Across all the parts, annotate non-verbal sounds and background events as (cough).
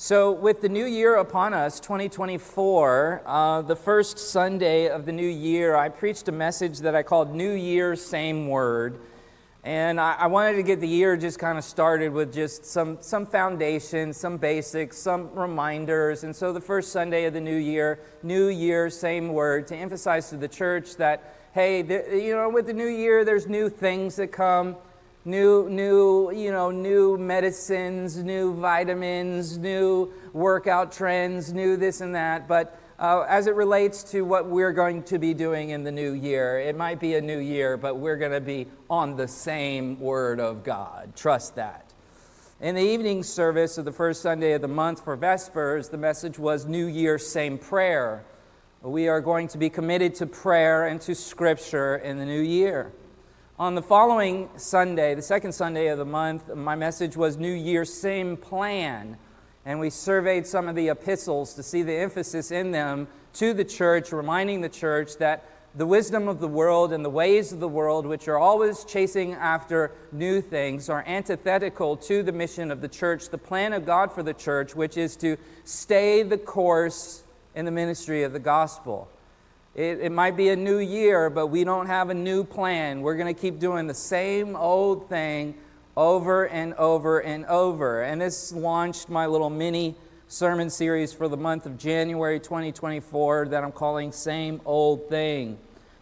So, with the new year upon us, 2024, uh, the first Sunday of the new year, I preached a message that I called New Year, Same Word. And I, I wanted to get the year just kind of started with just some, some foundation, some basics, some reminders. And so, the first Sunday of the new year, New Year, Same Word, to emphasize to the church that, hey, the, you know, with the new year, there's new things that come new, new, you know, new medicines, new vitamins, new workout trends, new this and that. But uh, as it relates to what we're going to be doing in the new year, it might be a new year, but we're going to be on the same Word of God. Trust that. In the evening service of the first Sunday of the month for Vespers, the message was New Year, same prayer. We are going to be committed to prayer and to Scripture in the new year. On the following Sunday, the second Sunday of the month, my message was New Year, same plan. And we surveyed some of the epistles to see the emphasis in them to the church, reminding the church that the wisdom of the world and the ways of the world, which are always chasing after new things, are antithetical to the mission of the church, the plan of God for the church, which is to stay the course in the ministry of the gospel. It, it might be a new year, but we don't have a new plan. We're going to keep doing the same old thing over and over and over. And this launched my little mini sermon series for the month of January 2024 that I'm calling Same Old Thing.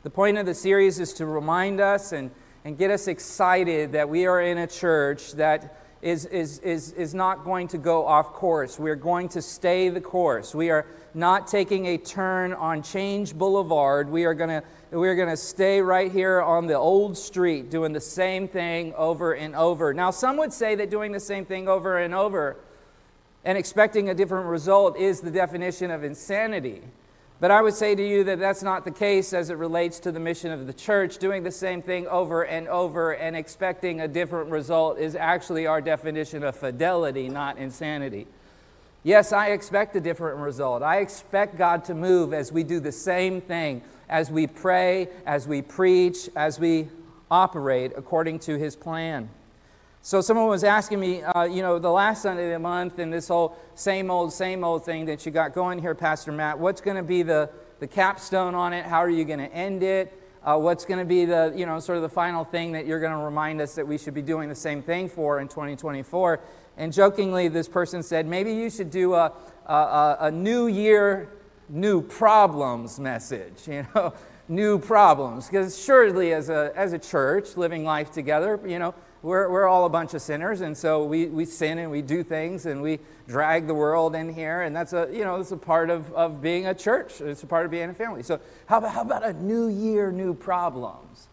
The point of the series is to remind us and, and get us excited that we are in a church that is, is, is, is not going to go off course. We're going to stay the course. We are not taking a turn on Change Boulevard. We are going to we're going to stay right here on the old street doing the same thing over and over. Now, some would say that doing the same thing over and over and expecting a different result is the definition of insanity. But I would say to you that that's not the case as it relates to the mission of the church. Doing the same thing over and over and expecting a different result is actually our definition of fidelity, not insanity. Yes, I expect a different result. I expect God to move as we do the same thing, as we pray, as we preach, as we operate according to His plan. So, someone was asking me, uh, you know, the last Sunday of the month and this whole same old, same old thing that you got going here, Pastor Matt, what's going to be the, the capstone on it? How are you going to end it? Uh, what's going to be the, you know, sort of the final thing that you're going to remind us that we should be doing the same thing for in 2024? And jokingly, this person said, maybe you should do a, a, a new year, new problems message, (laughs) you know, new problems. Because surely, as a, as a church living life together, you know, we're, we're all a bunch of sinners, and so we, we sin and we do things and we drag the world in here, and that's a, you know, it's a part of, of being a church. It's a part of being a family. So how about, how about a new year, new problems?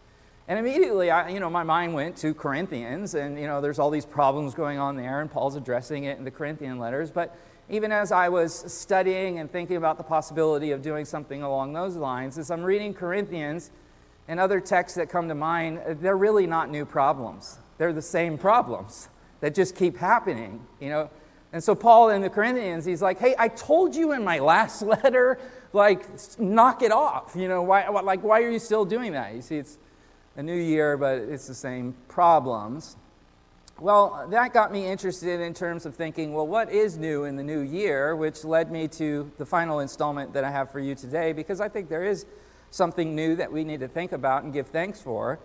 And immediately, I, you know, my mind went to Corinthians, and you know, there's all these problems going on there, and Paul's addressing it in the Corinthian letters. But even as I was studying and thinking about the possibility of doing something along those lines, as I'm reading Corinthians and other texts that come to mind, they're really not new problems. They're the same problems that just keep happening, you know. And so Paul in the Corinthians, he's like, "Hey, I told you in my last (laughs) letter, like, knock it off. You know, why, like, why are you still doing that? You see, it's a new year, but it's the same problems. Well, that got me interested in terms of thinking, well, what is new in the new year, which led me to the final installment that I have for you today, because I think there is something new that we need to think about and give thanks for.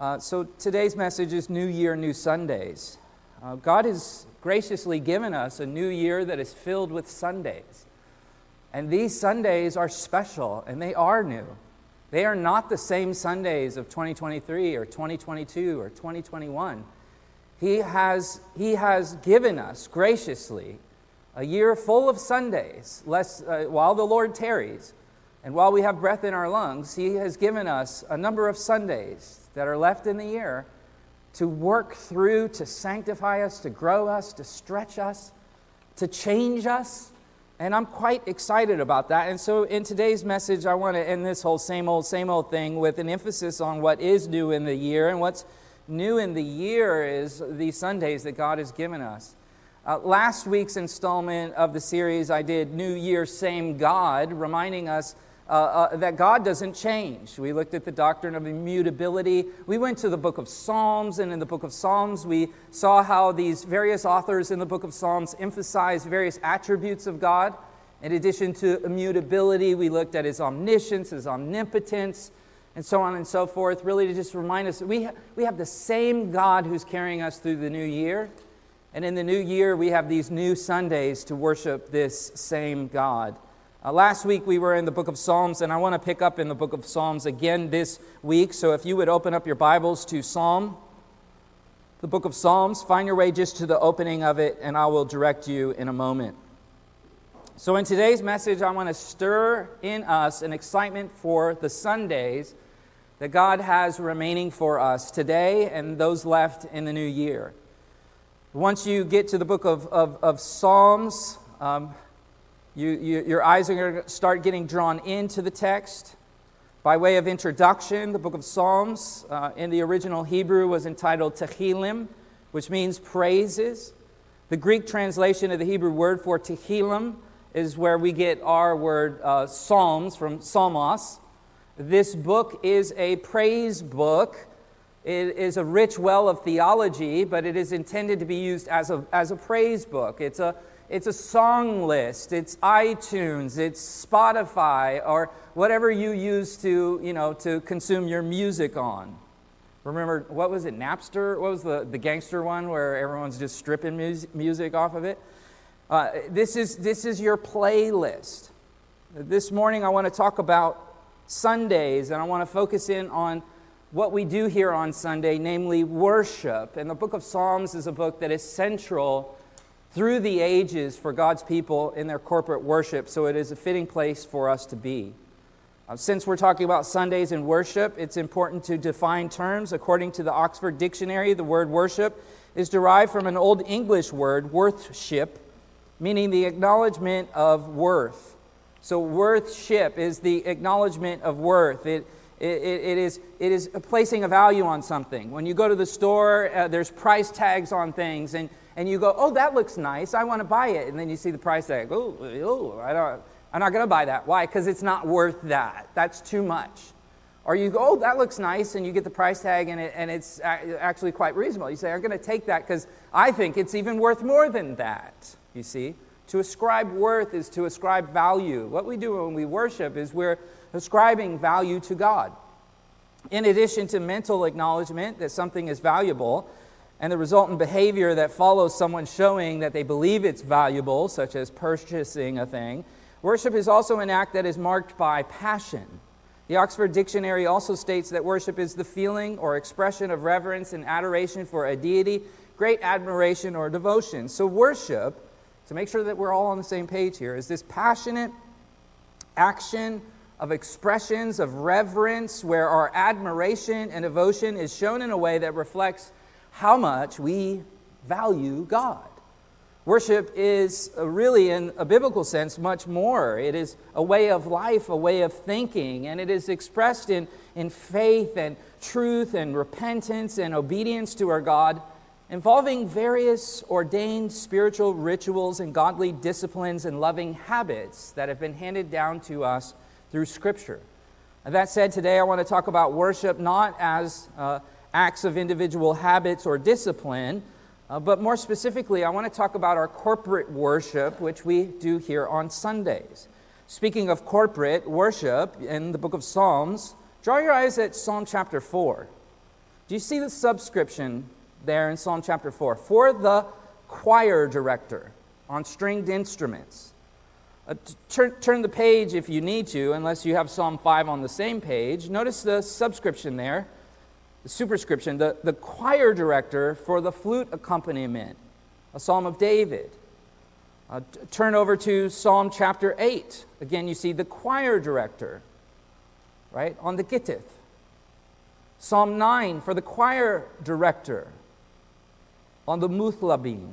Uh, so today's message is New Year, New Sundays. Uh, God has graciously given us a new year that is filled with Sundays. And these Sundays are special and they are new. They are not the same Sundays of 2023 or 2022 or 2021. He has, he has given us graciously a year full of Sundays, less, uh, while the Lord tarries. And while we have breath in our lungs, He has given us a number of Sundays that are left in the year to work through, to sanctify us, to grow us, to stretch us, to change us, and I'm quite excited about that. And so, in today's message, I want to end this whole same old, same old thing with an emphasis on what is new in the year. And what's new in the year is these Sundays that God has given us. Uh, last week's installment of the series, I did New Year, Same God, reminding us uh, uh, that God doesn't change. We looked at the doctrine of immutability. We went to the book of Psalms, and in the book of Psalms, we saw how these various authors in the book of Psalms emphasize various attributes of God. In addition to immutability, we looked at his omniscience, his omnipotence, and so on and so forth, really to just remind us that we, ha- we have the same God who's carrying us through the new year. And in the new year, we have these new Sundays to worship this same God. Uh, last week we were in the book of Psalms, and I want to pick up in the book of Psalms again this week. So if you would open up your Bibles to Psalm, the book of Psalms, find your way just to the opening of it, and I will direct you in a moment. So in today's message, I want to stir in us an excitement for the Sundays that God has remaining for us today and those left in the new year. Once you get to the book of, of, of Psalms, um, you, you, your eyes are going to start getting drawn into the text. By way of introduction, the book of Psalms uh, in the original Hebrew was entitled Tehillim, which means praises. The Greek translation of the Hebrew word for Tehillim is where we get our word uh, Psalms from Psalmos. This book is a praise book. It is a rich well of theology, but it is intended to be used as a, as a praise book. It's a, it's a song list, it's iTunes, it's Spotify, or whatever you use to, you know, to consume your music on. Remember, what was it, Napster? What was the, the gangster one where everyone's just stripping mus- music off of it? Uh, this, is, this is your playlist. This morning, I want to talk about Sundays, and I want to focus in on what we do here on Sunday, namely worship. And the book of Psalms is a book that is central through the ages for God's people in their corporate worship, so it is a fitting place for us to be. Uh, since we're talking about Sundays and worship, it's important to define terms. According to the Oxford Dictionary, the word worship is derived from an Old English word, worthship, meaning the acknowledgement of worth. So, worthship is the acknowledgement of worth. It, it, it, is, it is placing a value on something. When you go to the store, uh, there's price tags on things, and and you go, oh, that looks nice. I want to buy it. And then you see the price tag. Oh, I don't, I'm not going to buy that. Why? Because it's not worth that. That's too much. Or you go, oh, that looks nice, and you get the price tag, and, it, and it's actually quite reasonable. You say, I'm going to take that because I think it's even worth more than that. You see? To ascribe worth is to ascribe value. What we do when we worship is we're ascribing value to God. In addition to mental acknowledgement that something is valuable, and the resultant behavior that follows someone showing that they believe it's valuable, such as purchasing a thing, worship is also an act that is marked by passion. The Oxford Dictionary also states that worship is the feeling or expression of reverence and adoration for a deity, great admiration or devotion. So, worship, to make sure that we're all on the same page here, is this passionate action of expressions of reverence where our admiration and devotion is shown in a way that reflects how much we value God. Worship is really, in a biblical sense, much more. It is a way of life, a way of thinking, and it is expressed in, in faith and truth and repentance and obedience to our God, involving various ordained spiritual rituals and godly disciplines and loving habits that have been handed down to us through Scripture. That said, today I want to talk about worship not as uh, acts of individual habits or discipline. Uh, but more specifically, I want to talk about our corporate worship, which we do here on Sundays. Speaking of corporate worship in the book of Psalms, draw your eyes at Psalm chapter 4. Do you see the subscription there in Psalm chapter 4? For the choir director on stringed instruments. Uh, turn, turn the page if you need to, unless you have Psalm 5 on the same page. Notice the subscription there the superscription, the, the choir director for the flute accompaniment, a psalm of David. Uh, t- turn over to Psalm chapter 8. Again, you see the choir director, right, on the gittith. Psalm 9 for the choir director on the muthlabim.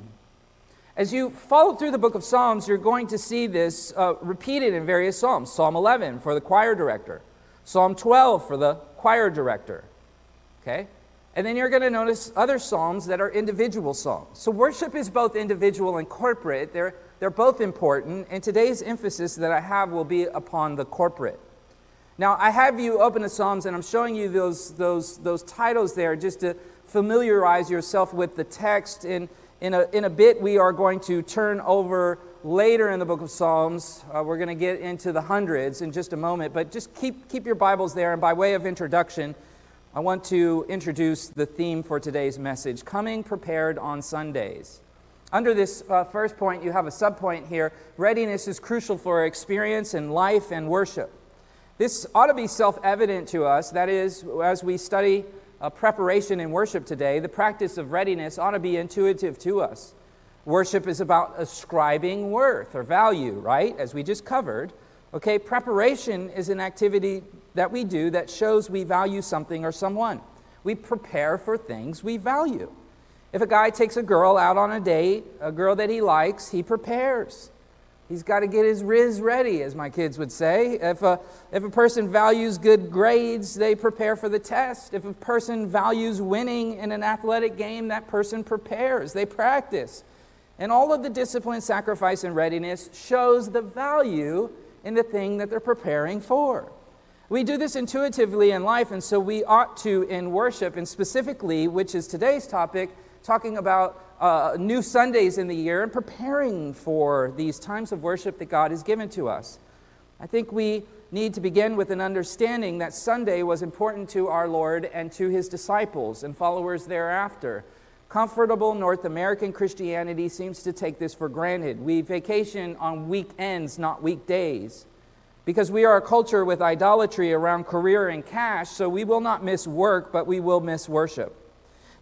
As you follow through the book of Psalms, you're going to see this uh, repeated in various Psalms. Psalm 11 for the choir director, Psalm 12 for the choir director, Okay? And then you're going to notice other psalms that are individual psalms. So worship is both individual and corporate. They're, they're both important. And today's emphasis that I have will be upon the corporate. Now, I have you open the Psalms, and I'm showing you those, those, those titles there just to familiarize yourself with the text. In, in, a, in a bit, we are going to turn over later in the book of Psalms. Uh, we're going to get into the hundreds in just a moment, but just keep, keep your Bibles there. And by way of introduction, I want to introduce the theme for today's message Coming Prepared on Sundays. Under this uh, first point, you have a subpoint here. Readiness is crucial for experience in life and worship. This ought to be self evident to us. That is, as we study uh, preparation in worship today, the practice of readiness ought to be intuitive to us. Worship is about ascribing worth or value, right? As we just covered. Okay, preparation is an activity that we do that shows we value something or someone. We prepare for things we value. If a guy takes a girl out on a date, a girl that he likes, he prepares. He's got to get his riz ready, as my kids would say. If a, if a person values good grades, they prepare for the test. If a person values winning in an athletic game, that person prepares, they practice. And all of the discipline, sacrifice, and readiness shows the value in the thing that they're preparing for. We do this intuitively in life, and so we ought to in worship, and specifically, which is today's topic, talking about uh, new Sundays in the year and preparing for these times of worship that God has given to us. I think we need to begin with an understanding that Sunday was important to our Lord and to his disciples and followers thereafter. Comfortable North American Christianity seems to take this for granted. We vacation on weekends, not weekdays. Because we are a culture with idolatry around career and cash, so we will not miss work, but we will miss worship.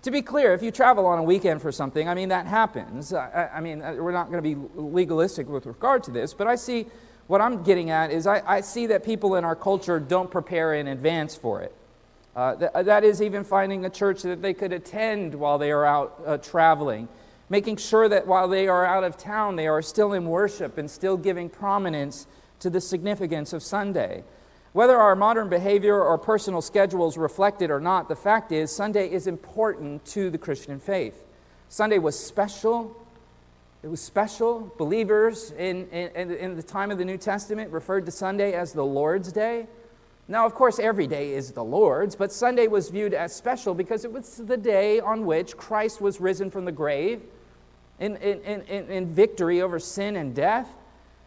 To be clear, if you travel on a weekend for something, I mean, that happens. I, I mean, uh, we're not going to be legalistic with regard to this, but I see what I'm getting at is I, I see that people in our culture don't prepare in advance for it. Uh, th- that is even finding a church that they could attend while they are out uh, traveling, making sure that while they are out of town, they are still in worship and still giving prominence to the significance of Sunday. Whether our modern behavior or personal schedules reflect it or not, the fact is Sunday is important to the Christian faith. Sunday was special. It was special. Believers in, in, in the time of the New Testament referred to Sunday as the Lord's Day. Now, of course, every day is the Lord's, but Sunday was viewed as special because it was the day on which Christ was risen from the grave in, in, in, in victory over sin and death.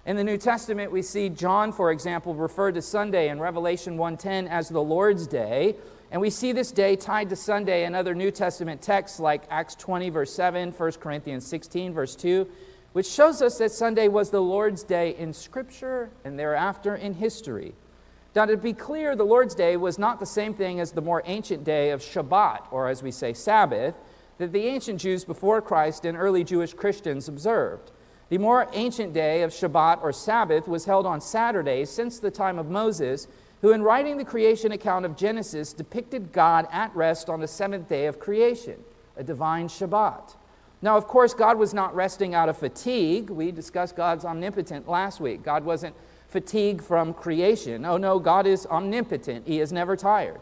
In the New Testament, we see John, for example, referred to Sunday in Revelation 1:10 as the Lord's Day, and we see this day tied to Sunday in other New Testament texts like Acts 20 verse 7, 1 Corinthians 16 verse 2, which shows us that Sunday was the Lord's Day in scripture and thereafter in history. Now, to be clear, the Lord's Day was not the same thing as the more ancient day of Shabbat, or as we say, Sabbath, that the ancient Jews before Christ and early Jewish Christians observed. The more ancient day of Shabbat or Sabbath was held on Saturdays since the time of Moses, who, in writing the creation account of Genesis, depicted God at rest on the seventh day of creation, a divine Shabbat. Now, of course, God was not resting out of fatigue. We discussed God's omnipotent last week. God wasn't fatigued from creation. Oh, no, God is omnipotent. He is never tired.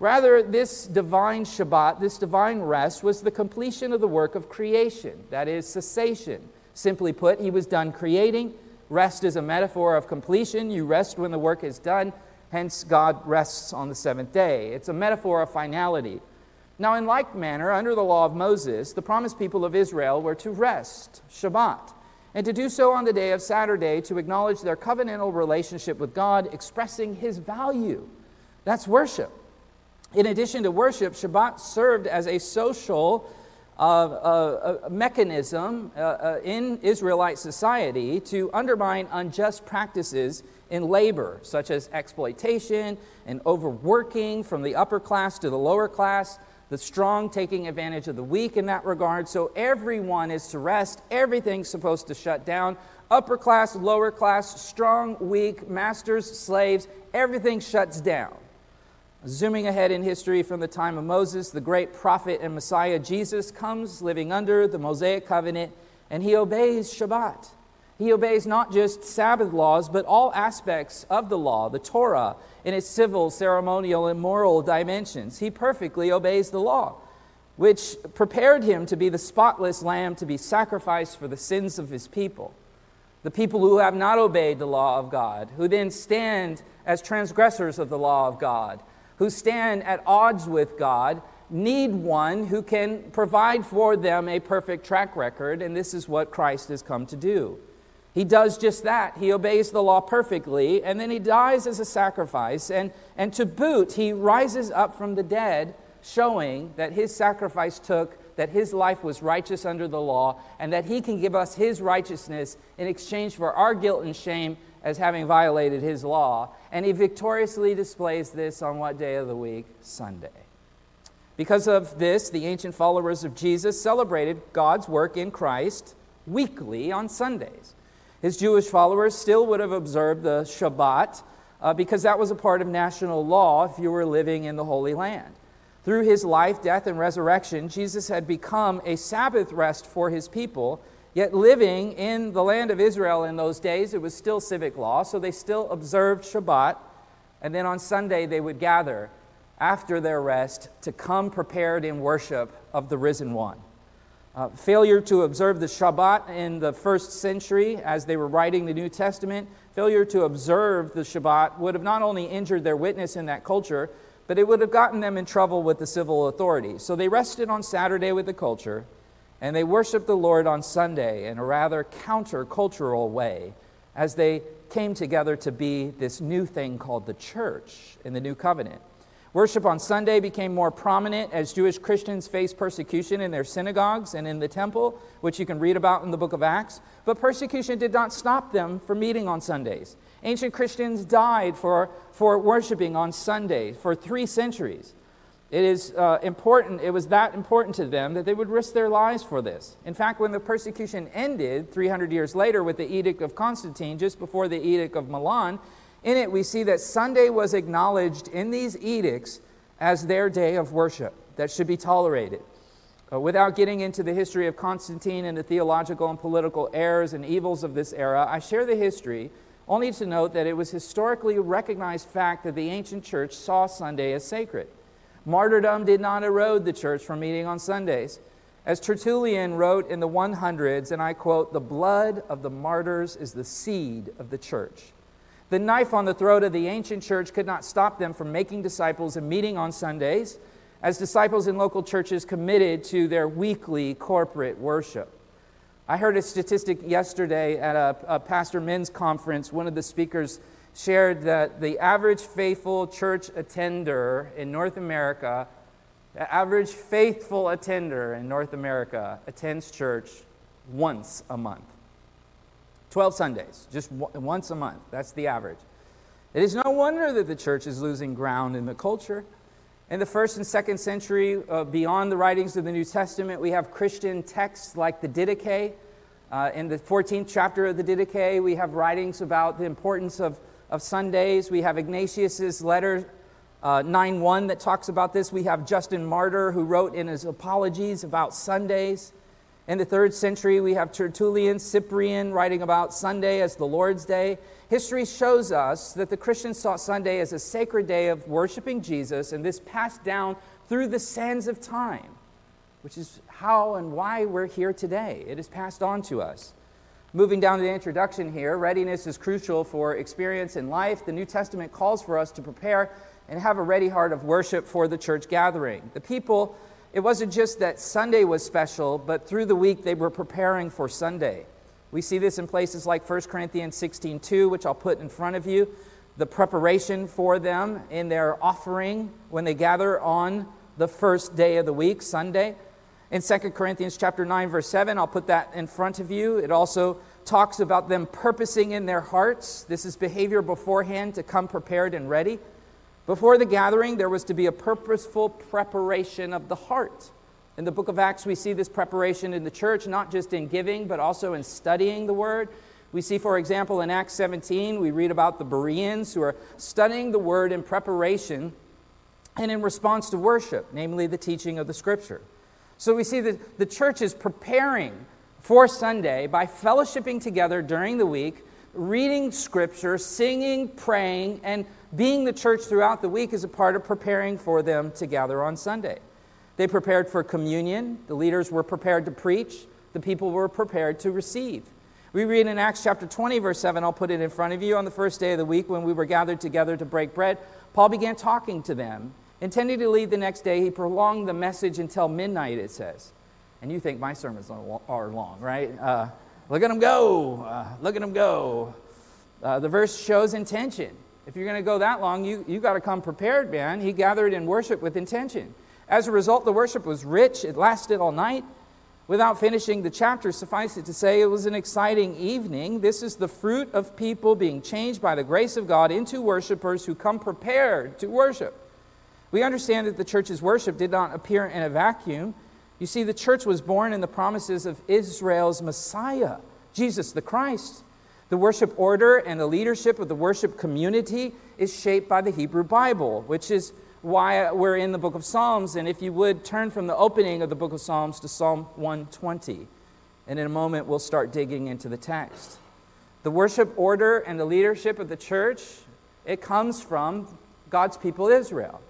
Rather, this divine Shabbat, this divine rest, was the completion of the work of creation, that is, cessation Simply put, he was done creating. Rest is a metaphor of completion. You rest when the work is done, hence, God rests on the seventh day. It's a metaphor of finality. Now, in like manner, under the law of Moses, the promised people of Israel were to rest, Shabbat, and to do so on the day of Saturday to acknowledge their covenantal relationship with God, expressing his value. That's worship. In addition to worship, Shabbat served as a social a, a mechanism uh, uh, in Israelite society to undermine unjust practices in labor, such as exploitation and overworking from the upper class to the lower class, the strong taking advantage of the weak in that regard. So everyone is to rest, everything's supposed to shut down. Upper class, lower class, strong, weak, masters, slaves, everything shuts down. Zooming ahead in history from the time of Moses, the great prophet and Messiah Jesus comes living under the Mosaic covenant and he obeys Shabbat. He obeys not just Sabbath laws, but all aspects of the law, the Torah, in its civil, ceremonial, and moral dimensions. He perfectly obeys the law, which prepared him to be the spotless lamb to be sacrificed for the sins of his people. the people who have not obeyed the law of God, who then stand as transgressors of the law of God, who stand at odds with God, need one who can provide for them a perfect track record, and this is what Christ has come to do. He does just that. He obeys the law perfectly, and then he dies as a sacrifice. And, and to boot, he rises up from the dead, showing that his sacrifice took that his life was righteous under the law, and that he can give us his righteousness in exchange for our guilt and shame as having violated his law. And he victoriously displays this on what day of the week? Sunday. Because of this, the ancient followers of Jesus celebrated God's work in Christ weekly on Sundays. His Jewish followers still would have observed the Shabbat uh, because that was a part of national law if you were living in the Holy Land. Through his life, death, and resurrection, Jesus had become a Sabbath rest for his people. Yet, living in the land of Israel in those days, it was still civic law, so they still observed Shabbat. And then on Sunday, they would gather after their rest to come prepared in worship of the risen one. Uh, failure to observe the Shabbat in the first century as they were writing the New Testament, failure to observe the Shabbat would have not only injured their witness in that culture, but it would have gotten them in trouble with the civil authorities. So they rested on Saturday with the culture, and they worshiped the Lord on Sunday in a rather countercultural way as they came together to be this new thing called the church in the new covenant. Worship on Sunday became more prominent as Jewish Christians faced persecution in their synagogues and in the temple, which you can read about in the book of Acts. But persecution did not stop them from meeting on Sundays. Ancient Christians died for, for worshiping on Sunday for three centuries. It is uh, important, it was that important to them that they would risk their lives for this. In fact, when the persecution ended 300 years later with the Edict of Constantine, just before the Edict of Milan, in it we see that Sunday was acknowledged in these edicts as their day of worship that should be tolerated. Uh, without getting into the history of Constantine and the theological and political errors and evils of this era, I share the history only to note that it was historically recognized fact that the ancient church saw Sunday as sacred. Martyrdom did not erode the church from meeting on Sundays. As Tertullian wrote in the 100s, and I quote, the blood of the martyrs is the seed of the church. The knife on the throat of the ancient church could not stop them from making disciples and meeting on Sundays, as disciples in local churches committed to their weekly corporate worship. I heard a statistic yesterday at a, a pastor men's conference. One of the speakers shared that the average faithful church attender in North America, the average faithful attender in North America attends church once a month. 12 Sundays, just once a month. That's the average. It is no wonder that the church is losing ground in the culture. In the first and second century, uh, beyond the writings of the New Testament, we have Christian texts like the Didache. Uh, in the 14th chapter of the Didache, we have writings about the importance of, of Sundays. We have Ignatius's letter uh, 9 1 that talks about this. We have Justin Martyr, who wrote in his apologies about Sundays. In the third century, we have Tertullian, Cyprian writing about Sunday as the Lord's Day. History shows us that the Christians saw Sunday as a sacred day of worshiping Jesus, and this passed down through the sands of time, which is how and why we're here today. It is passed on to us. Moving down to the introduction here, readiness is crucial for experience in life. The New Testament calls for us to prepare and have a ready heart of worship for the church gathering. The people, it wasn't just that Sunday was special, but through the week they were preparing for Sunday. We see this in places like 1 Corinthians 16:2, which I'll put in front of you. The preparation for them in their offering when they gather on the first day of the week, Sunday. In 2 Corinthians chapter 9 verse 7, I'll put that in front of you. It also talks about them purposing in their hearts. This is behavior beforehand to come prepared and ready. Before the gathering, there was to be a purposeful preparation of the heart. In the book of Acts, we see this preparation in the church, not just in giving, but also in studying the word. We see, for example, in Acts 17, we read about the Bereans who are studying the word in preparation and in response to worship, namely the teaching of the scripture. So we see that the church is preparing for Sunday by fellowshipping together during the week, reading scripture, singing, praying, and being the church throughout the week is a part of preparing for them to gather on Sunday. They prepared for communion. The leaders were prepared to preach. The people were prepared to receive. We read in Acts chapter 20, verse 7, I'll put it in front of you. On the first day of the week, when we were gathered together to break bread, Paul began talking to them. Intending to leave the next day, he prolonged the message until midnight, it says. And you think my sermons are long, right? Uh, look at him go. Uh, look at him go. Uh, the verse shows intention. If you're going to go that long, you, you got to come prepared, man. He gathered in worship with intention. As a result, the worship was rich. It lasted all night. Without finishing the chapter, suffice it to say, it was an exciting evening. This is the fruit of people being changed by the grace of God into worshipers who come prepared to worship. We understand that the church's worship did not appear in a vacuum. You see, the church was born in the promises of Israel's Messiah, Jesus the Christ. The worship order and the leadership of the worship community is shaped by the Hebrew Bible, which is why we're in the book of Psalms. And if you would turn from the opening of the book of Psalms to Psalm 120. And in a moment, we'll start digging into the text. The worship order and the leadership of the church, it comes from God's people Israel.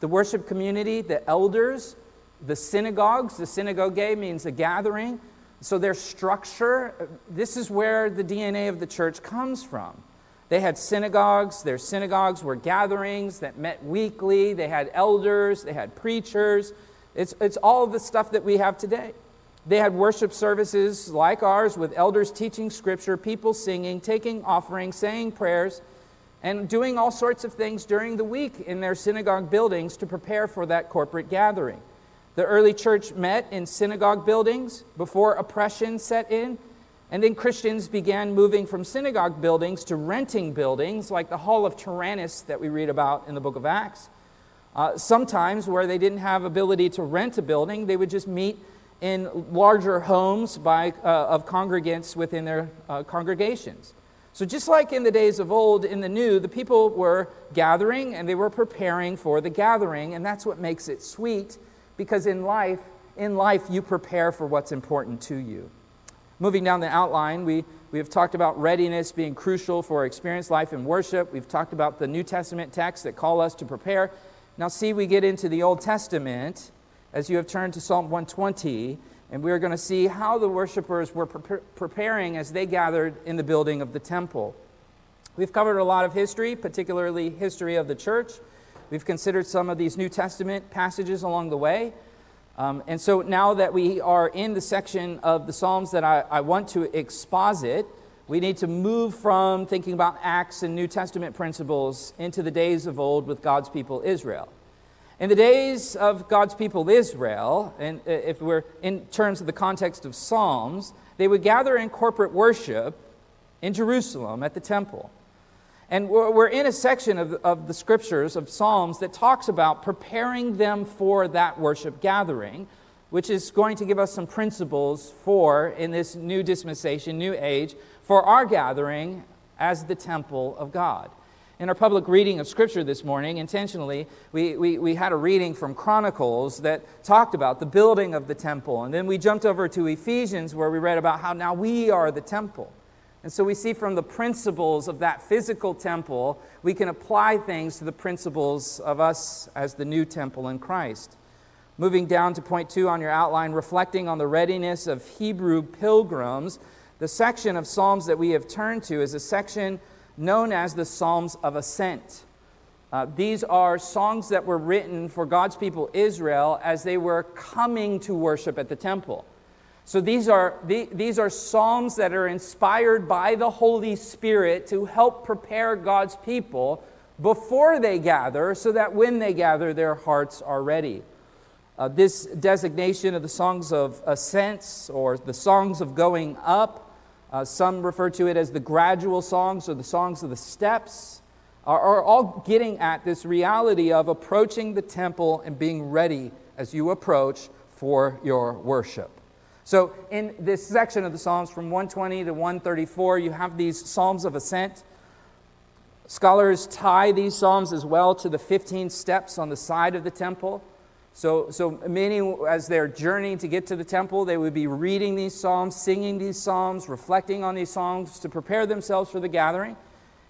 The worship community, the elders, the synagogues, the synagogue means a gathering. So their structure, this is where the DNA of the church comes from. They had synagogues. Their synagogues were gatherings that met weekly. They had elders, they had preachers. It's, it's all the stuff that we have today. They had worship services like ours with elders teaching scripture, people singing, taking offerings, saying prayers, and doing all sorts of things during the week in their synagogue buildings to prepare for that corporate gathering. The early church met in synagogue buildings before oppression set in and then Christians began moving from synagogue buildings to renting buildings, like the Hall of Tyrannus that we read about in the book of Acts. Uh, sometimes, where they didn't have ability to rent a building, they would just meet in larger homes by, uh, of congregants within their uh, congregations. So, just like in the days of old, in the new, the people were gathering and they were preparing for the gathering, and that's what makes it sweet because in life, in life, you prepare for what's important to you. Moving down the outline, we, we have talked about readiness being crucial for experienced life in worship. We've talked about the New Testament texts that call us to prepare. Now, see, we get into the Old Testament as you have turned to Psalm 120, and we're going to see how the worshipers were pre- preparing as they gathered in the building of the temple. We've covered a lot of history, particularly history of the church. We've considered some of these New Testament passages along the way. Um, and so now that we are in the section of the Psalms that I, I want to exposit, we need to move from thinking about Acts and New Testament principles into the days of old with God's people Israel. In the days of God's people Israel, and if we're in terms of the context of Psalms, they would gather in corporate worship in Jerusalem at the temple. And we're in a section of, of the scriptures, of Psalms, that talks about preparing them for that worship gathering, which is going to give us some principles for, in this new dispensation, new age, for our gathering as the temple of God. In our public reading of Scripture this morning, intentionally, we, we, we had a reading from Chronicles that talked about the building of the temple. And then we jumped over to Ephesians where we read about how now we are the temple. And so we see from the principles of that physical temple, we can apply things to the principles of us as the new temple in Christ. Moving down to point two on your outline, reflecting on the readiness of Hebrew pilgrims, the section of Psalms that we have turned to is a section known as the Psalms of Ascent. Uh, these are songs that were written for God's people Israel as they were coming to worship at the temple. So these are, these are psalms that are inspired by the Holy Spirit to help prepare God's people before they gather so that when they gather, their hearts are ready. Uh, this designation of the songs of ascents or the songs of going up, uh, some refer to it as the gradual songs or the songs of the steps, are, are all getting at this reality of approaching the temple and being ready as you approach for your worship. So, in this section of the Psalms from 120 to 134, you have these Psalms of Ascent. Scholars tie these Psalms as well to the 15 steps on the side of the temple. So, so many, as they're journeying to get to the temple, they would be reading these Psalms, singing these Psalms, reflecting on these Psalms to prepare themselves for the gathering.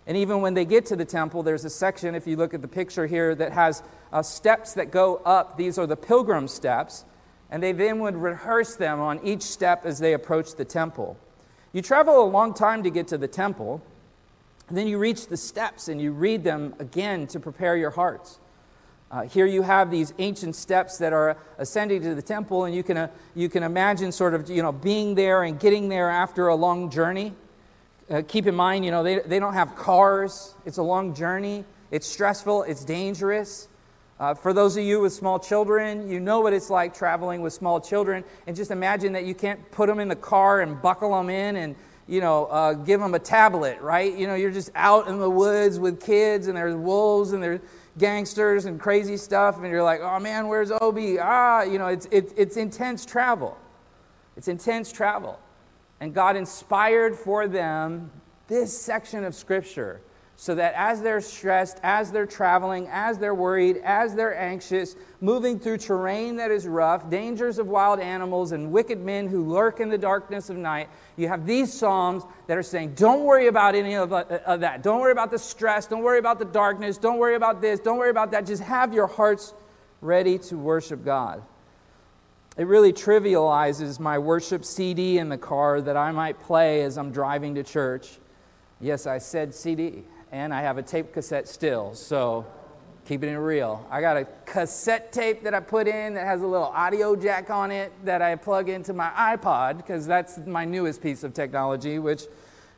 And even when they get to the temple, there's a section, if you look at the picture here, that has uh, steps that go up. These are the pilgrim steps and they then would rehearse them on each step as they approached the temple. You travel a long time to get to the temple. Then you reach the steps and you read them again to prepare your hearts. Uh, here you have these ancient steps that are ascending to the temple, and you can, uh, you can imagine sort of you know, being there and getting there after a long journey. Uh, keep in mind, you know, they, they don't have cars. It's a long journey. It's stressful. It's dangerous. Uh, for those of you with small children, you know what it's like traveling with small children. And just imagine that you can't put them in the car and buckle them in and you know, uh, give them a tablet, right? You know, you're just out in the woods with kids, and there's wolves and there's gangsters and crazy stuff, and you're like, oh man, where's Obi? Ah, you know, it's, it, it's intense travel. It's intense travel. And God inspired for them this section of Scripture so that as they're stressed, as they're traveling, as they're worried, as they're anxious, moving through terrain that is rough, dangers of wild animals, and wicked men who lurk in the darkness of night, you have these Psalms that are saying, Don't worry about any of, uh, of that. Don't worry about the stress. Don't worry about the darkness. Don't worry about this. Don't worry about that. Just have your hearts ready to worship God. It really trivializes my worship CD in the car that I might play as I'm driving to church. Yes, I said CD and I have a tape cassette still, so keeping it real. I got a cassette tape that I put in that has a little audio jack on it that I plug into my iPod because that's my newest piece of technology, which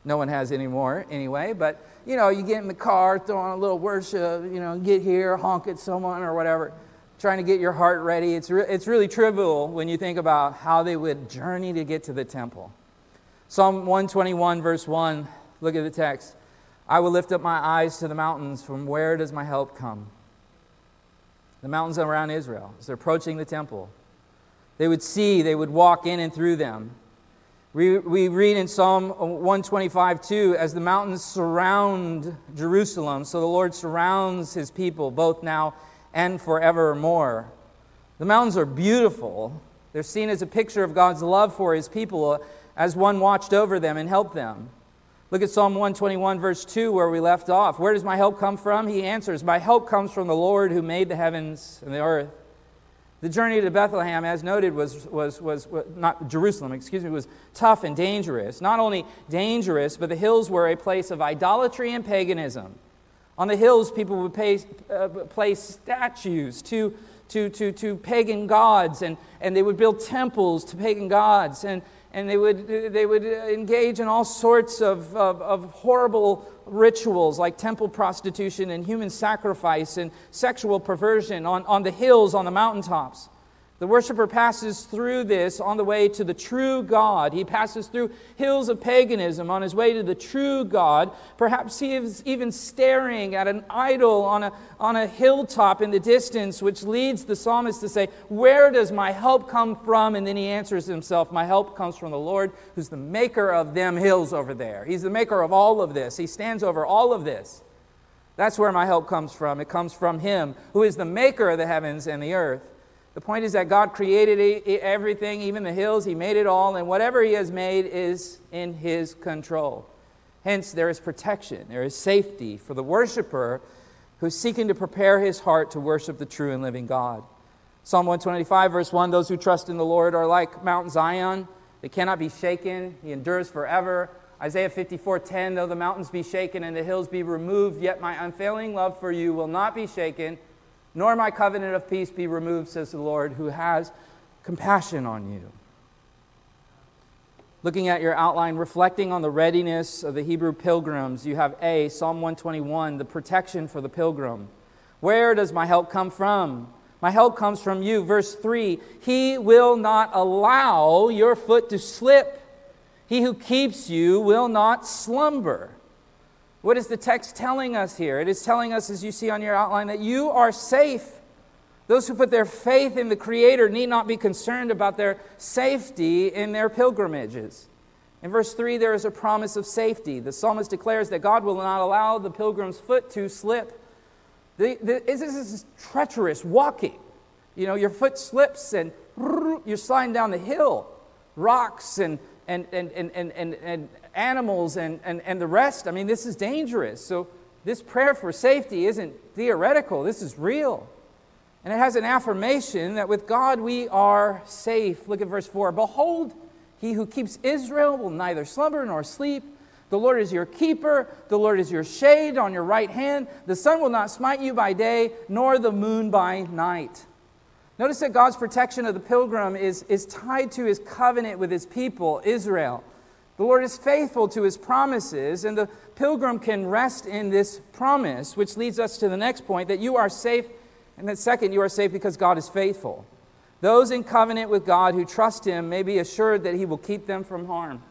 no one has anymore anyway. But you know, you get in the car, throw on a little worship, you know, get here, honk at someone or whatever, trying to get your heart ready. It's, re- it's really trivial when you think about how they would journey to get to the temple. Psalm 121, verse 1, look at the text. I will lift up my eyes to the mountains. From where does my help come? The mountains around Israel, as they're approaching the temple. They would see, they would walk in and through them. We, we read in Psalm 125 too, as the mountains surround Jerusalem, so the Lord surrounds his people, both now and forevermore. The mountains are beautiful. They're seen as a picture of God's love for his people uh, as one watched over them and helped them. Look at Psalm 121, verse 2, where we left off. Where does my help come from? He answers, My help comes from the Lord who made the heavens and the earth. The journey to Bethlehem, as noted, was, was, was, was, not Jerusalem, excuse me, was tough and dangerous. Not only dangerous, but the hills were a place of idolatry and paganism. On the hills, people would pay, uh, place statues to, to, to, to pagan gods, and, and they would build temples to pagan gods. And, and they would, they would uh, engage in all sorts of, of, of, horrible rituals like temple prostitution and human sacrifice and sexual perversion on, on the hills, on the mountaintops. The worshiper passes through this on the way to the true God. He passes through hills of paganism on his way to the true God. Perhaps he is even staring at an idol on a, on a hilltop in the distance, which leads the psalmist to say, Where does my help come from? And then he answers himself, My help comes from the Lord, who's the maker of them hills over there. He's the maker of all of this, he stands over all of this. That's where my help comes from. It comes from him, who is the maker of the heavens and the earth. The point is that God created everything, even the hills, He made it all, and whatever He has made is in His control. Hence, there is protection, there is safety for the worshiper who's seeking to prepare his heart to worship the true and living God. Psalm 125, verse 1 Those who trust in the Lord are like Mount Zion, they cannot be shaken, He endures forever. Isaiah 54:10 Though the mountains be shaken and the hills be removed, yet my unfailing love for you will not be shaken nor my covenant of peace be removed, says the Lord, who has compassion on you. Looking at your outline, reflecting on the readiness of the Hebrew pilgrims, you have A, Psalm 121, the protection for the pilgrim. Where does my help come from? My help comes from you. Verse 3 He will not allow your foot to slip. He who keeps you will not slumber. What is the text telling us here? It is telling us, as you see on your outline, that you are safe. Those who put their faith in the Creator need not be concerned about their safety in their pilgrimages. In verse 3, there is a promise of safety. The psalmist declares that God will not allow the pilgrim's foot to slip. The, the, this is treacherous walking. You know, your foot slips and (laughs) you're sliding down the hill. Rocks and, and, and, and, and, and, and animals and, and, and the rest. I mean, this is dangerous. So, this prayer for safety isn't theoretical, this is real. And it has an affirmation that with God we are safe. Look at verse 4. Behold, He who keeps Israel will neither slumber nor sleep. The Lord is your keeper. The Lord is your shade on your right hand. The sun will not smite you by day, nor the moon by night. Notice that God's protection of the pilgrim is, is tied to his covenant with his people, Israel. The Lord is faithful to his promises, and the pilgrim can rest in this promise, which leads us to the next point that you are safe. And then, second, you are safe because God is faithful. Those in covenant with God who trust him may be assured that he will keep them from harm.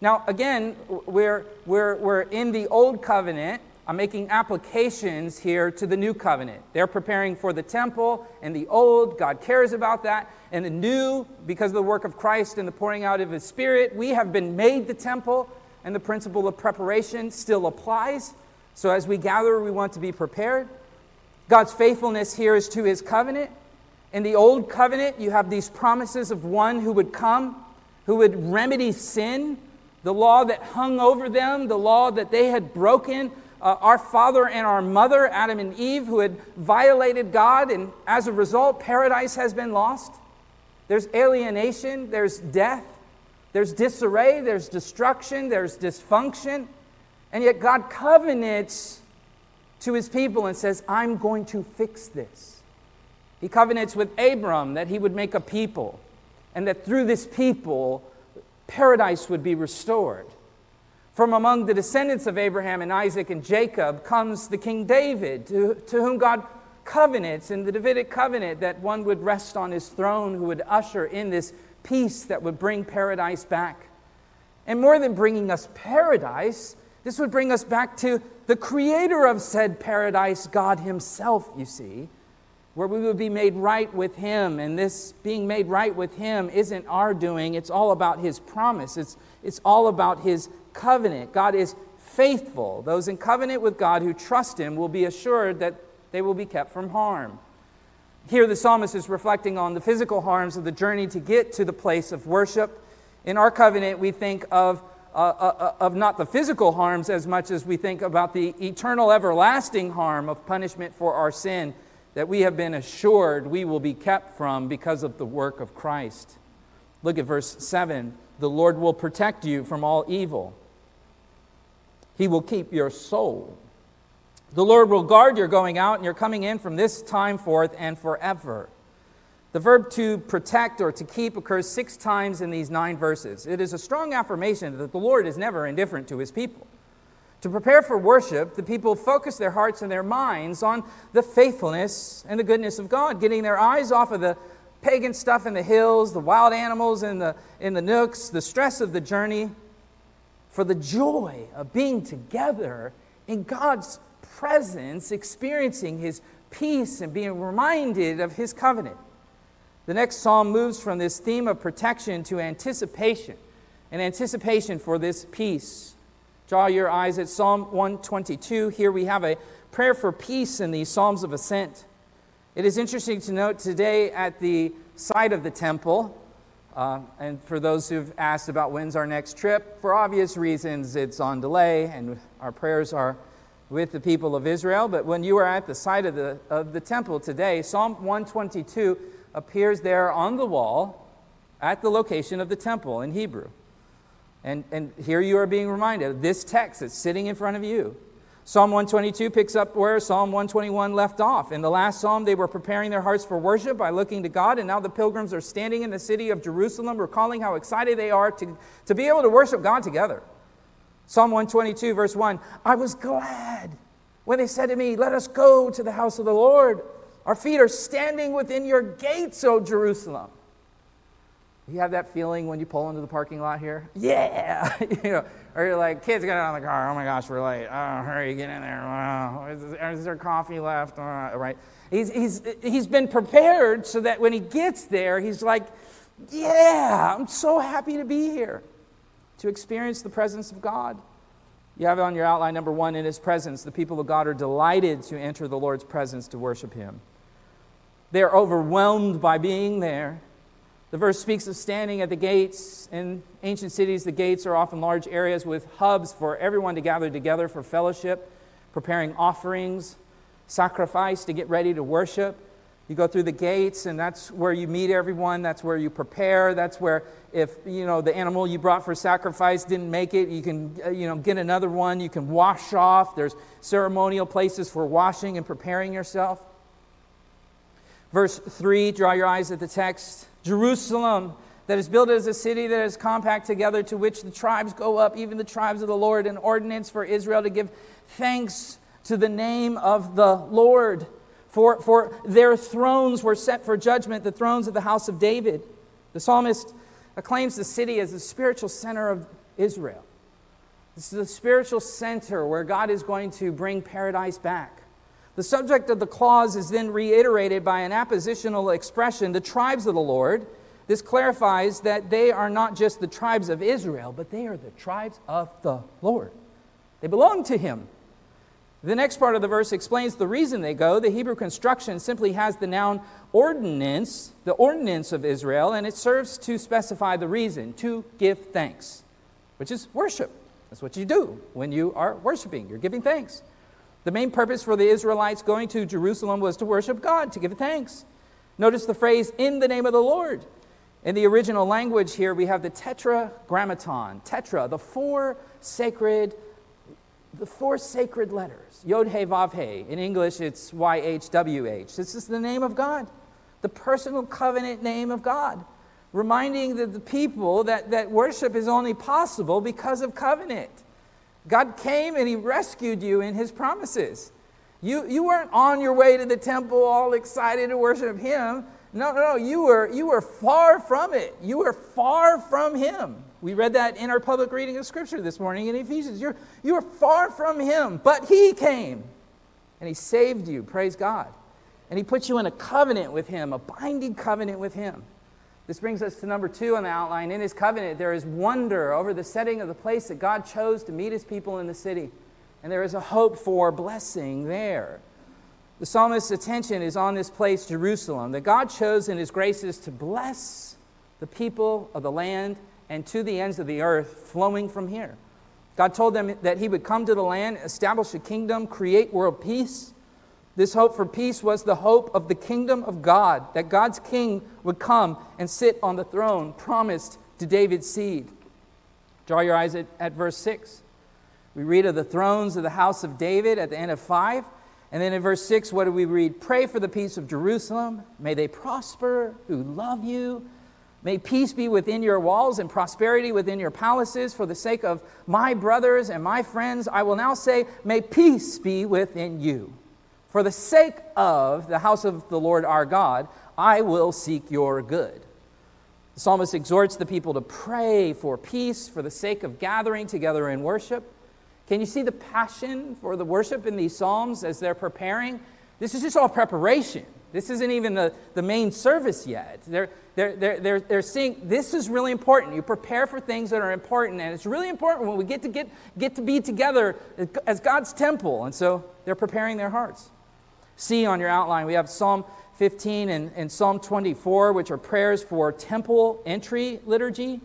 Now, again, we're, we're, we're in the old covenant. I'm making applications here to the new covenant. They're preparing for the temple and the old. God cares about that. And the new, because of the work of Christ and the pouring out of his spirit, we have been made the temple, and the principle of preparation still applies. So as we gather, we want to be prepared. God's faithfulness here is to his covenant. In the old covenant, you have these promises of one who would come, who would remedy sin the law that hung over them, the law that they had broken. Uh, our father and our mother, Adam and Eve, who had violated God, and as a result, paradise has been lost. There's alienation, there's death, there's disarray, there's destruction, there's dysfunction. And yet, God covenants to his people and says, I'm going to fix this. He covenants with Abram that he would make a people, and that through this people, paradise would be restored. From among the descendants of Abraham and Isaac and Jacob comes the King David, to, to whom God covenants in the Davidic covenant that one would rest on his throne, who would usher in this peace that would bring paradise back. And more than bringing us paradise, this would bring us back to the creator of said paradise, God Himself, you see where we would be made right with Him. And this being made right with Him isn't our doing, it's all about His promise, it's, it's all about His covenant. God is faithful. Those in covenant with God who trust Him will be assured that they will be kept from harm. Here, the psalmist is reflecting on the physical harms of the journey to get to the place of worship. In our covenant, we think of, uh, uh, uh of not the physical harms as much as we think about the eternal, everlasting harm of punishment for our sin that we have been assured we will be kept from because of the work of Christ. Look at verse 7 The Lord will protect you from all evil, He will keep your soul. The Lord will guard your going out and your coming in from this time forth and forever. The verb to protect or to keep occurs six times in these nine verses. It is a strong affirmation that the Lord is never indifferent to his people. To prepare for worship, the people focus their hearts and their minds on the faithfulness and the goodness of God, getting their eyes off of the pagan stuff in the hills, the wild animals in the, in the nooks, the stress of the journey, for the joy of being together in God's presence, experiencing His peace and being reminded of His covenant. The next psalm moves from this theme of protection to anticipation, an anticipation for this peace. Draw your eyes at Psalm 122. Here we have a prayer for peace in the Psalms of Ascent. It is interesting to note today at the site of the temple, uh, and for those who've asked about when's our next trip, for obvious reasons, it's on delay, and our prayers are with the people of Israel. But when you are at the site of the, of the temple today, Psalm 122 appears there on the wall at the location of the temple in Hebrew. And, and here you are being reminded of this text that's sitting in front of you. Psalm 122 picks up where Psalm 121 left off. In the last psalm, they were preparing their hearts for worship by looking to God, and now the pilgrims are standing in the city of Jerusalem, recalling how excited they are to, to be able to worship God together. Psalm 122, verse 1 I was glad when they said to me, Let us go to the house of the Lord. Our feet are standing within your gates, O Jerusalem. You have that feeling when you pull into the parking lot here? Yeah! (laughs) you know, or you're like, kids get out of the car. Oh my gosh, we're late. Oh, hurry, get in there. Oh, is, there coffee left? Oh, right? He's, he's, he's been prepared so that when he gets there, he's like, yeah, I'm so happy to be here to experience the presence of God. You have it on your outline number one, in his presence, the people of God are delighted to enter the Lord's presence to worship him. They're overwhelmed by being there. The verse speaks of standing at the gates. In ancient cities, the gates are often large areas with hubs for everyone to gather together for fellowship, preparing offerings, sacrifice to get ready to worship. You go through the gates, and that's where you meet everyone. That's where you prepare. That's where, if you know the animal you brought for sacrifice didn't make it, you can uh, you know get another one. You can wash off. There's ceremonial places for washing and preparing yourself. Verse three. Draw your eyes at the text. Jerusalem, that is built as a city that is compact together, to which the tribes go up, even the tribes of the Lord, an ordinance for Israel to give thanks to the name of the Lord. For, for their thrones were set for judgment, the thrones of the house of David. The psalmist acclaims the city as the spiritual center of Israel. This is the spiritual center where God is going to bring paradise back. The subject of the clause is then reiterated by an appositional expression, the tribes of the Lord. This clarifies that they are not just the tribes of Israel, but they are the tribes of the Lord. They belong to Him. The next part of the verse explains the reason they go. The Hebrew construction simply has the noun ordinance, the ordinance of Israel, and it serves to specify the reason to give thanks, which is worship. That's what you do when you are worshiping, you're giving thanks. The main purpose for the Israelites going to Jerusalem was to worship God, to give thanks. Notice the phrase, in the name of the Lord. In the original language here, we have the tetragrammaton, tetra, the four sacred the four sacred letters Yod He Vav He. In English, it's Y H W H. This is the name of God, the personal covenant name of God, reminding the, the people that, that worship is only possible because of covenant. God came and He rescued you in His promises. You, you weren't on your way to the temple all excited to worship Him. No, no, no. You were, you were far from it. You were far from Him. We read that in our public reading of Scripture this morning in Ephesians. You're, you are far from Him, but He came and He saved you. Praise God. And He put you in a covenant with Him, a binding covenant with Him. This brings us to number two on the outline. In His covenant, there is wonder over the setting of the place that God chose to meet His people in the city. And there is a hope for blessing there. The psalmist's attention is on this place, Jerusalem, that God chose in His graces to bless the people of the land and to the ends of the earth flowing from here. God told them that He would come to the land, establish a kingdom, create world peace. This hope for peace was the hope of the kingdom of God, that God's king would come and sit on the throne promised to David's seed. Draw your eyes at, at verse 6. We read of the thrones of the house of David at the end of 5. And then in verse 6, what do we read? Pray for the peace of Jerusalem. May they prosper who love you. May peace be within your walls and prosperity within your palaces. For the sake of my brothers and my friends, I will now say, May peace be within you. For the sake of the house of the Lord our God, I will seek your good. The psalmist exhorts the people to pray for peace for the sake of gathering together in worship. Can you see the passion for the worship in these psalms as they're preparing? This is just all preparation. This isn't even the, the main service yet. They're, they're, they're, they're, they're seeing this is really important. You prepare for things that are important, and it's really important when we get to, get, get to be together as God's temple. And so they're preparing their hearts. See on your outline, we have Psalm 15 and, and Psalm 24, which are prayers for temple entry liturgy.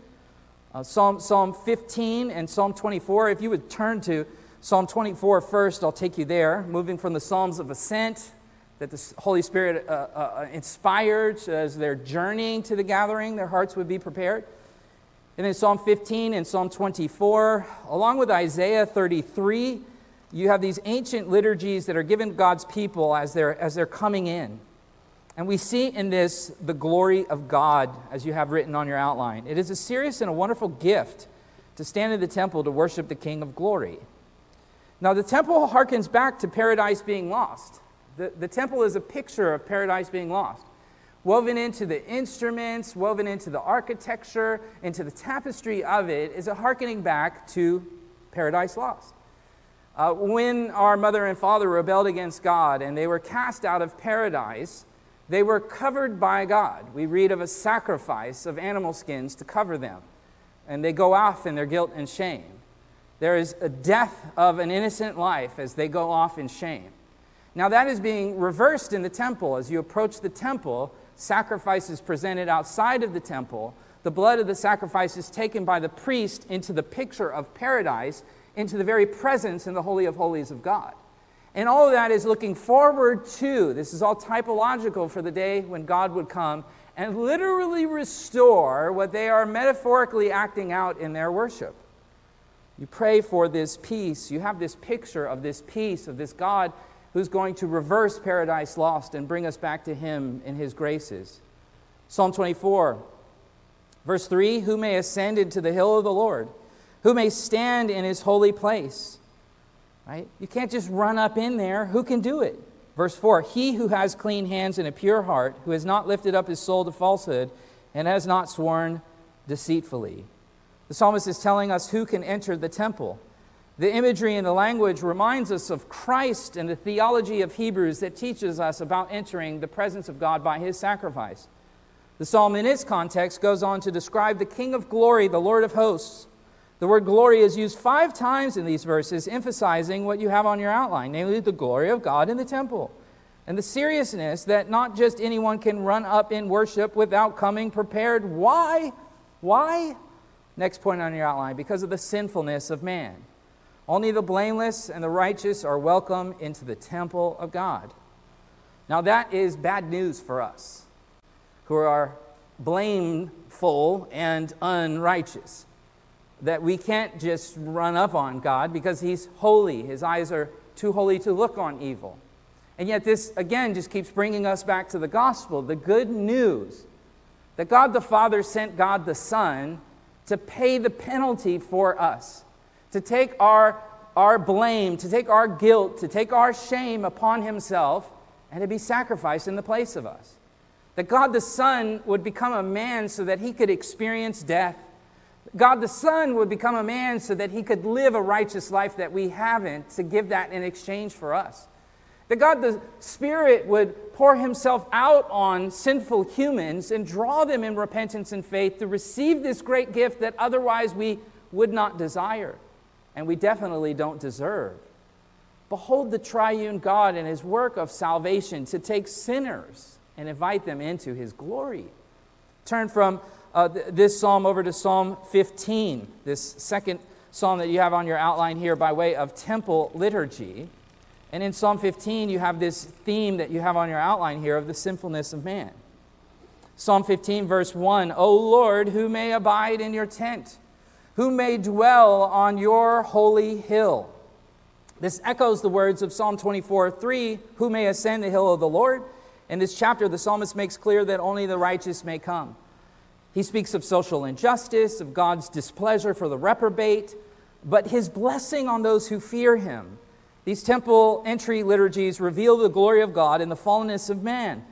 Uh, Psalm, Psalm 15 and Psalm 24, if you would turn to Psalm 24 first, I'll take you there, moving from the Psalms of Ascent that the Holy Spirit uh, uh, uh, inspired as they're journeying to the gathering, their hearts would be prepared. And then Psalm 15 and Psalm 24, along with Isaiah 33, you have these ancient liturgies that are given God's people as they're, as they're coming in. And we see in this the glory of God, as you have written on your outline. It is a serious and a wonderful gift to stand in the temple to worship the King of glory. Now, the temple harkens back to paradise being lost. The, the temple is a picture of paradise being lost. Woven into the instruments, woven into the architecture, into the tapestry of it, is a harkening back to paradise lost. Uh, when our mother and father rebelled against God and they were cast out of paradise, they were covered by God. We read of a sacrifice of animal skins to cover them, and they go off in their guilt and shame. There is a death of an innocent life as they go off in shame. Now, that is being reversed in the temple. As you approach the temple, sacrifices presented outside of the temple. The blood of the sacrifice is taken by the priest into the picture of paradise, into the very presence in the Holy of Holies of God. And all of that is looking forward to, this is all typological for the day when God would come and literally restore what they are metaphorically acting out in their worship. You pray for this peace. You have this picture of this peace, of this God who's going to reverse paradise lost and bring us back to Him in His graces. Psalm 24, verse 3 Who may ascend into the hill of the Lord? Who may stand in His holy place? Right? You can't just run up in there. Who can do it? Verse 4 He who has clean hands and a pure heart, who has not lifted up his soul to falsehood, and has not sworn deceitfully. The psalmist is telling us who can enter the temple. The imagery and the language reminds us of Christ and the theology of Hebrews that teaches us about entering the presence of God by his sacrifice. The psalm, in its context, goes on to describe the King of glory, the Lord of hosts. The word glory is used five times in these verses, emphasizing what you have on your outline, namely the glory of God in the temple. And the seriousness that not just anyone can run up in worship without coming prepared. Why? Why? Next point on your outline because of the sinfulness of man. Only the blameless and the righteous are welcome into the temple of God. Now, that is bad news for us who are blameful and unrighteous that we can't just run up on God because He's holy. His eyes are too holy to look on evil. And yet, this again just keeps bringing us back to the gospel the good news that God the Father sent God the Son to pay the penalty for us, to take our, our blame, to take our guilt, to take our shame upon Himself, and to be sacrificed in the place of us. That God the Son would become a man so that He could experience death God the Son would become a man so that he could live a righteous life that we haven't, to give that in exchange for us. That God the Spirit would pour himself out on sinful humans and draw them in repentance and faith to receive this great gift that otherwise we would not desire and we definitely don't deserve. Behold the triune God and his work of salvation to take sinners and invite them into his glory. Turn from uh, th- this psalm over to Psalm 15, this second psalm that you have on your outline here by way of temple liturgy. And in Psalm 15, you have this theme that you have on your outline here of the sinfulness of man. Psalm 15, verse 1 O Lord, who may abide in your tent? Who may dwell on your holy hill? This echoes the words of Psalm 24, 3 Who may ascend the hill of the Lord? In this chapter, the psalmist makes clear that only the righteous may come. He speaks of social injustice, of God's displeasure for the reprobate, but his blessing on those who fear him. These temple entry liturgies reveal the glory of God and the fallenness of man.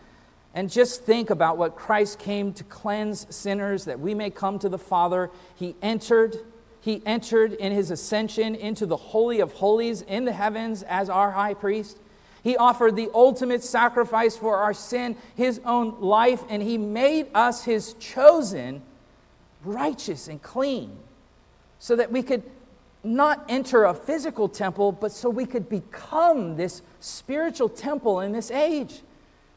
And just think about what Christ came to cleanse sinners that we may come to the Father. He entered, he entered in his ascension into the holy of holies in the heavens as our high priest. He offered the ultimate sacrifice for our sin, his own life, and he made us his chosen, righteous, and clean, so that we could not enter a physical temple, but so we could become this spiritual temple in this age.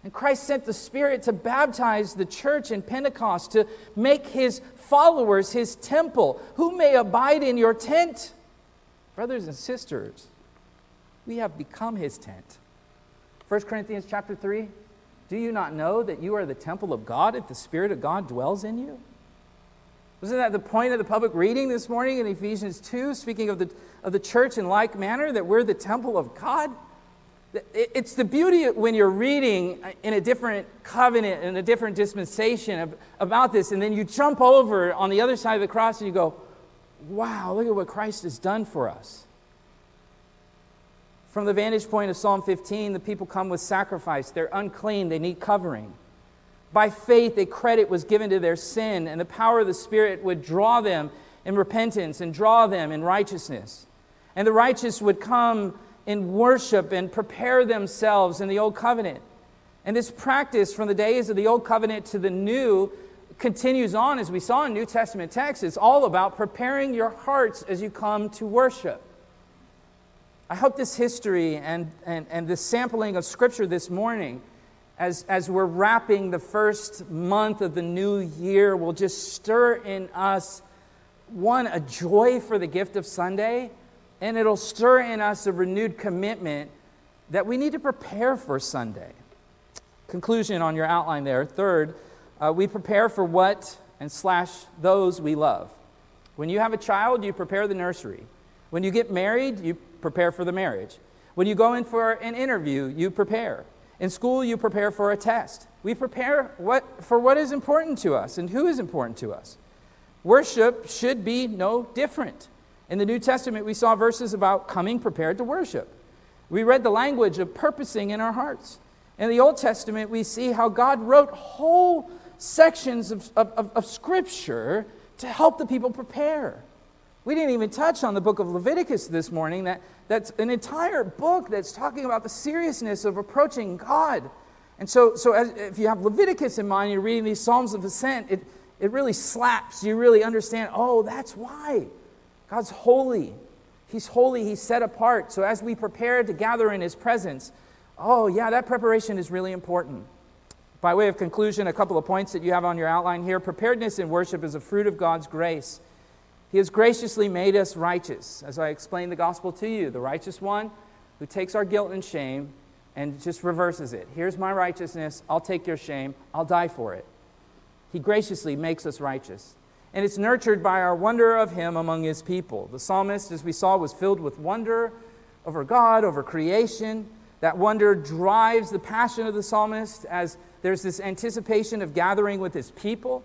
And Christ sent the Spirit to baptize the church in Pentecost, to make his followers his temple. Who may abide in your tent? Brothers and sisters, we have become his tent. 1 Corinthians chapter 3 Do you not know that you are the temple of God if the Spirit of God dwells in you? Wasn't that the point of the public reading this morning in Ephesians 2, speaking of the, of the church in like manner, that we're the temple of God? It's the beauty when you're reading uh, in a different covenant, in a different dispensation about this, and then you jump over on the other side of the cross and you go, wow, look at what Christ has done for us. From the vantage point of Psalm 15, the people come with sacrifice. They're unclean, they need covering. By faith, a credit was given to their sin, and the power of the Spirit would draw them in repentance and draw them in righteousness. And the righteous would come in worship and prepare themselves in the Old Covenant. And this practice from the days of the Old Covenant to the New continues on, as we saw in New Testament texts. It's all about preparing your hearts as you come to worship. I hope this history and, and, and this sampling of Scripture this morning, as, as we're wrapping the first month of the new year, will just stir in us, one, a joy for the gift of Sunday, and it'll stir in us a renewed commitment that we need to prepare for Sunday. Conclusion on your outline there. Third, uh, we prepare for what and slash those we love. When you have a child, you prepare the nursery. When you get married, you prepare for the marriage. When you go in for an interview, you prepare. In school, you prepare for a test. We prepare what, for what is important to us and who is important to us. Worship should be no different. In the New Testament, we saw verses about coming prepared to worship. We read the language of purposing in our hearts. In the Old Testament, we see how God wrote whole sections of, of, of, Scripture to help the people prepare. We didn't even touch on the book of Leviticus this morning. That, that's an entire book that's talking about the seriousness of approaching God. And so, so as, if you have Leviticus in mind, you're reading these Psalms of Ascent, it, it really slaps. You really understand, oh, that's why. God's holy. He's holy, He's set apart. So as we prepare to gather in His presence, oh, yeah, that preparation is really important. By way of conclusion, a couple of points that you have on your outline here. Preparedness in worship is a fruit of God's grace. He has graciously made us righteous, as I explained the gospel to you. The righteous one who takes our guilt and shame and just reverses it. Here's my righteousness. I'll take your shame. I'll die for it. He graciously makes us righteous and it's nurtured by our wonder of Him among His people. The psalmist, as we saw, was filled with wonder over God, over creation. That wonder drives the passion of the psalmist as there's this anticipation of gathering with His people.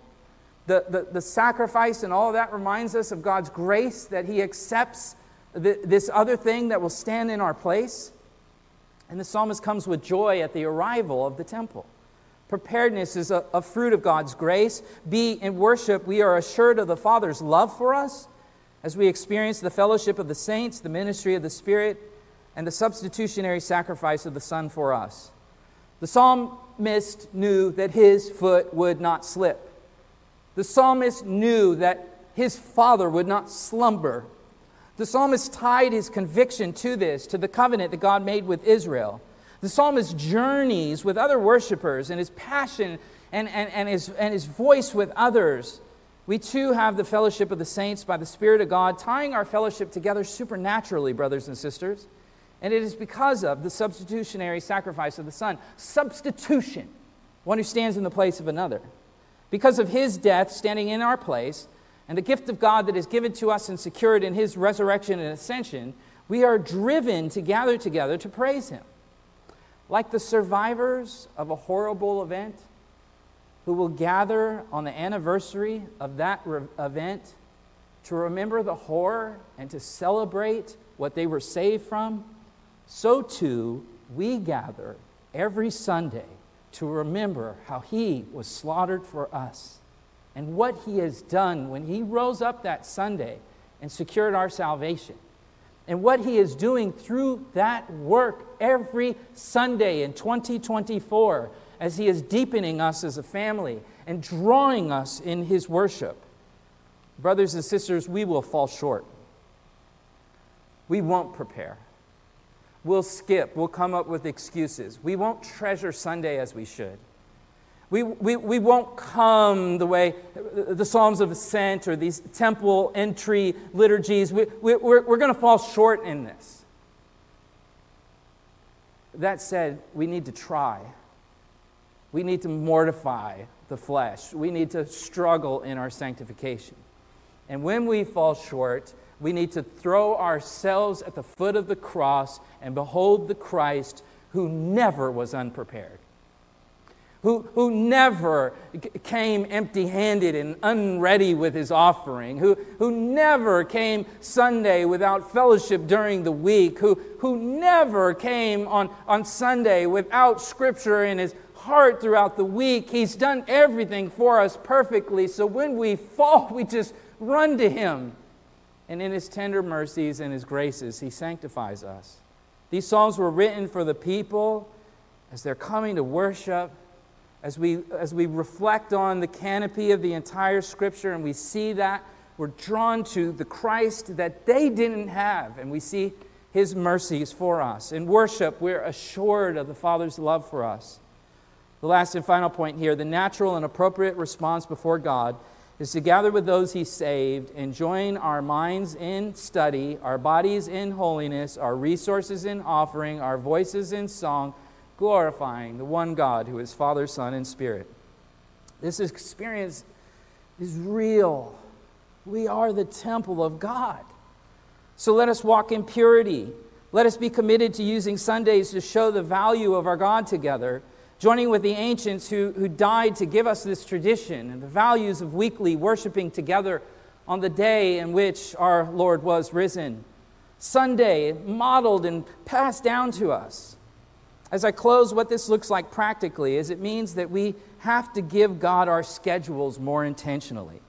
The, the, the sacrifice and all of that reminds us of God's grace that He accepts the, this other thing that will stand in our place. And the psalmist comes with joy at the arrival of the temple. Preparedness is a, a, fruit of God's grace. Be in worship, we are assured of the Father's love for us as we experience the fellowship of the saints, the ministry of the Spirit, and the substitutionary sacrifice of the Son for us. The psalmist knew that his foot would not slip. The psalmist knew that his father would not slumber. The psalmist tied his conviction to this, to the covenant that God made with Israel. The psalmist journeys with other worshipers and his passion and, and, and, his, and his voice with others. We too have the fellowship of the saints by the Spirit of God, tying our fellowship together supernaturally, brothers and sisters. And it is because of the substitutionary sacrifice of the Son. Substitution, one who stands in the place of another. Because of his death standing in our place, and the gift of God that is given to us and secured in his resurrection and ascension, we are driven to gather together to praise him. Like the survivors of a horrible event who will gather on the anniversary of that re- event to remember the horror and to celebrate what they were saved from, so too we gather every Sunday to remember how he was slaughtered for us and what he has done when he rose up that Sunday and secured our salvation and what He is doing through that work every Sunday in 2024 as He is deepening us as a family and drawing us in His worship. Brothers and sisters, we will fall short. We won't prepare. We'll skip. We'll come up with excuses. We won't treasure Sunday as we should. We, we, we won't come the way the Psalms of Ascent or these temple entry liturgies. We, we, we're, we're going to fall short in this. That said, we need to try. We need to mortify the flesh. We need to struggle in our sanctification. And when we fall short, we need to throw ourselves at the foot of the cross and behold the Christ who never was unprepared who, who never came empty handed and unready with his offering, who, who never came Sunday without fellowship during the week, who, who never came on, on Sunday without scripture in his heart throughout the week. He's done everything for us perfectly. So when we fall, we just run to him. And in his tender mercies and his graces, he sanctifies us. These Psalms were written for the people as they're coming to worship as we, as we reflect on the canopy of the entire scripture and we see that, we're drawn to the Christ that they didn't have, and we see his mercies for us. In worship, we're assured of the Father's love for us. The last and final point here the natural and appropriate response before God is to gather with those he saved and join our minds in study, our bodies in holiness, our resources in offering, our voices in song, glorifying the one God who is Father, Son, and Spirit. This experience is real. We are the temple of God. So let us walk in purity. Let us be committed to using Sundays to show the value of our God together, joining with the ancients who, who died to give us this tradition and the values of weekly worshiping together on the day in which our Lord was risen. Sunday, modeled and passed down to us. As I close, what this looks like practically is it means that we have to give God our schedules more intentionally.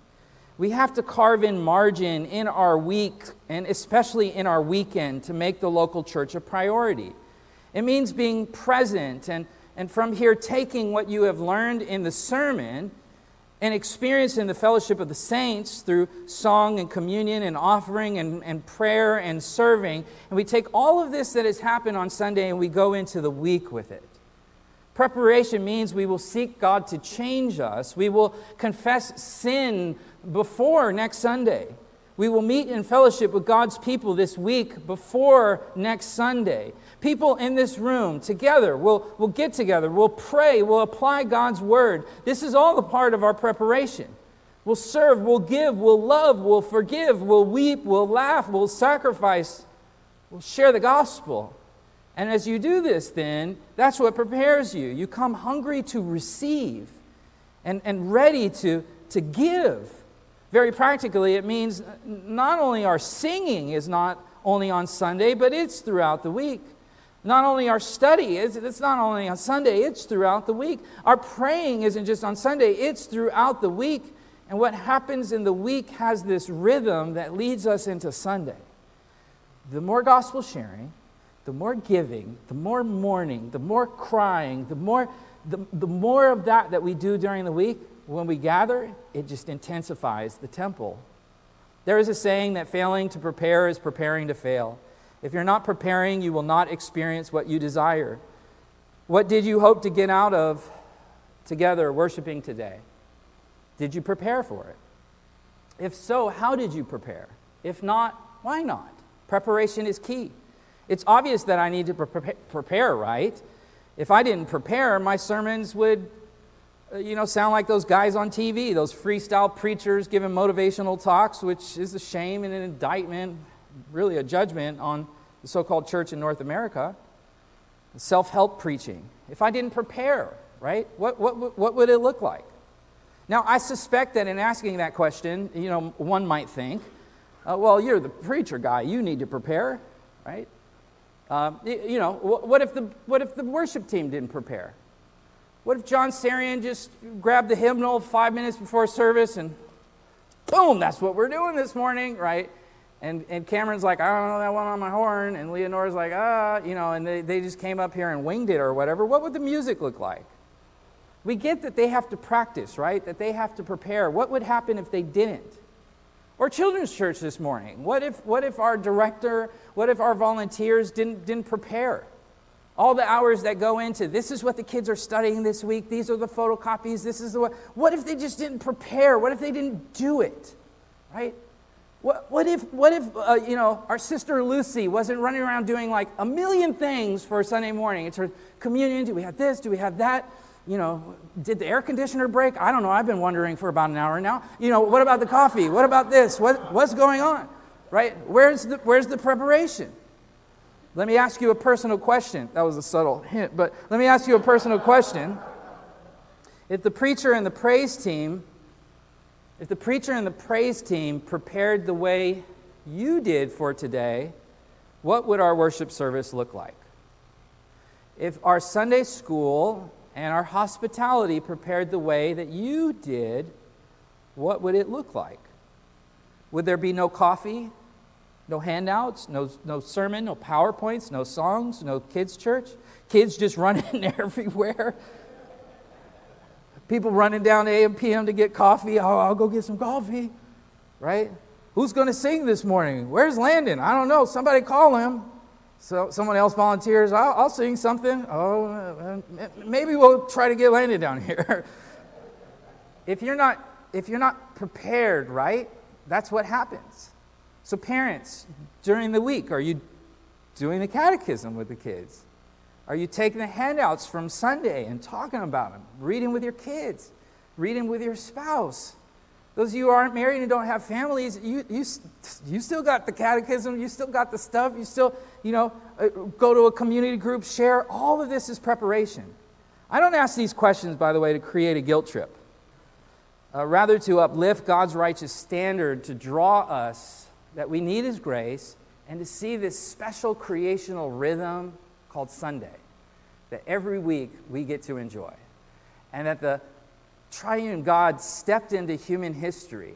We have to carve in margin in our week and especially in our weekend to make the local church a priority. It means being present and, and from here taking what you have learned in the sermon and experiencing the fellowship of the saints through song and communion and offering and, and prayer and serving. And we take all of this that has happened on Sunday and we go into the week with it. Preparation means we will seek God to change us. We will confess sin before next Sunday. We will meet in fellowship with God's people this week before next Sunday. People in this room together will will get together, we'll pray, we'll apply God's word. This is all a part of our preparation. We'll serve, we'll give, we'll love, we'll forgive, we'll weep, we'll laugh, we'll sacrifice, we'll share the gospel. And as you do this, then, that's what prepares you. You come hungry to receive and, and ready to, to give. Very practically, it means not only our singing is not only on Sunday, but it's throughout the week. Not only our study, it's, it's not only on Sunday, it's throughout the week. Our praying isn't just on Sunday, it's throughout the week. And what happens in the week has this rhythm that leads us into Sunday. The more gospel sharing, the more giving, the more mourning, the more crying, the more, the, the more of that that we do during the week, when we gather, it just intensifies the temple. There is a saying that failing to prepare is preparing to fail. If you're not preparing, you will not experience what you desire. What did you hope to get out of together worshiping today? Did you prepare for it? If so, how did you prepare? If not, why not? Preparation is key. It's obvious that I need to pre- prepare, right? If I didn't prepare, my sermons would, uh, you know, sound like those guys on TV, those freestyle preachers giving motivational talks, which is a shame and an indictment, really a judgment on the so called church in North America. Self help preaching. If I didn't prepare, right, what, what, what would it look like? Now, I suspect that in asking that question, you know, one might think, uh, well, you're the preacher guy, you need to prepare, right? Um, you know, what if, the, what if the worship team didn't prepare? What if John Sarian just grabbed the hymnal five minutes before service and boom, that's what we're doing this morning, right? And, and Cameron's like, I don't know that one on my horn. And Leonora's like, ah, you know, and they, they just came up here and winged it or whatever. What would the music look like? We get that they have to practice, right? That they have to prepare. What would happen if they didn't? Or children's church this morning. What if, what if our director, what if our volunteers didn't, didn't prepare? All the hours that go into this is what the kids are studying this week, these are the photocopies, this is the what. What if they just didn't prepare? What if they didn't do it? Right? What, what if, what if uh, you know, our sister Lucy wasn't running around doing like a million things for Sunday morning? It's her communion. Do we have this? Do we have that? you know, did the air conditioner break? I don't know. I've been wondering for about an hour now. You know, what about the coffee? What about this? What, what's going on? Right? Where's the, where's the preparation? Let me ask you a personal question. That was a subtle hint, but let me ask you a personal question. If the preacher and the praise team, if the preacher and the praise team prepared the way you did for today, what would our worship service look like? If our Sunday school and our hospitality prepared the way that you did, what would it look like? Would there be no coffee, no handouts, no, no sermon, no PowerPoints, no songs, no kids' church? Kids just (laughs) running everywhere? People running down AM PM to get coffee. Oh, I'll go get some coffee, right? Who's going to sing this morning? Where's Landon? I don't know. Somebody call him. So someone else volunteers, I'll, I'll sing something. Oh, maybe we'll try to get Landon down (laughs) here. if you're not if you're not prepared, right? That's what happens. So, parents, during the week, are you doing the catechism with the kids? Are you taking the handouts from Sunday and talking about them? Reading with your kids? Reading with your spouse? Those of you who aren't married and don't have families, you, you, you still got the catechism, you still got the stuff, you still, you know, uh, go to a community group, share. All of this is preparation. I don't ask these questions, by the way, to create a guilt trip. Uh, rather, to uplift God's righteous standard, to draw us that we need His grace, and to see this special creational rhythm called Sunday that every week we get to enjoy. And that the triune God stepped into human history.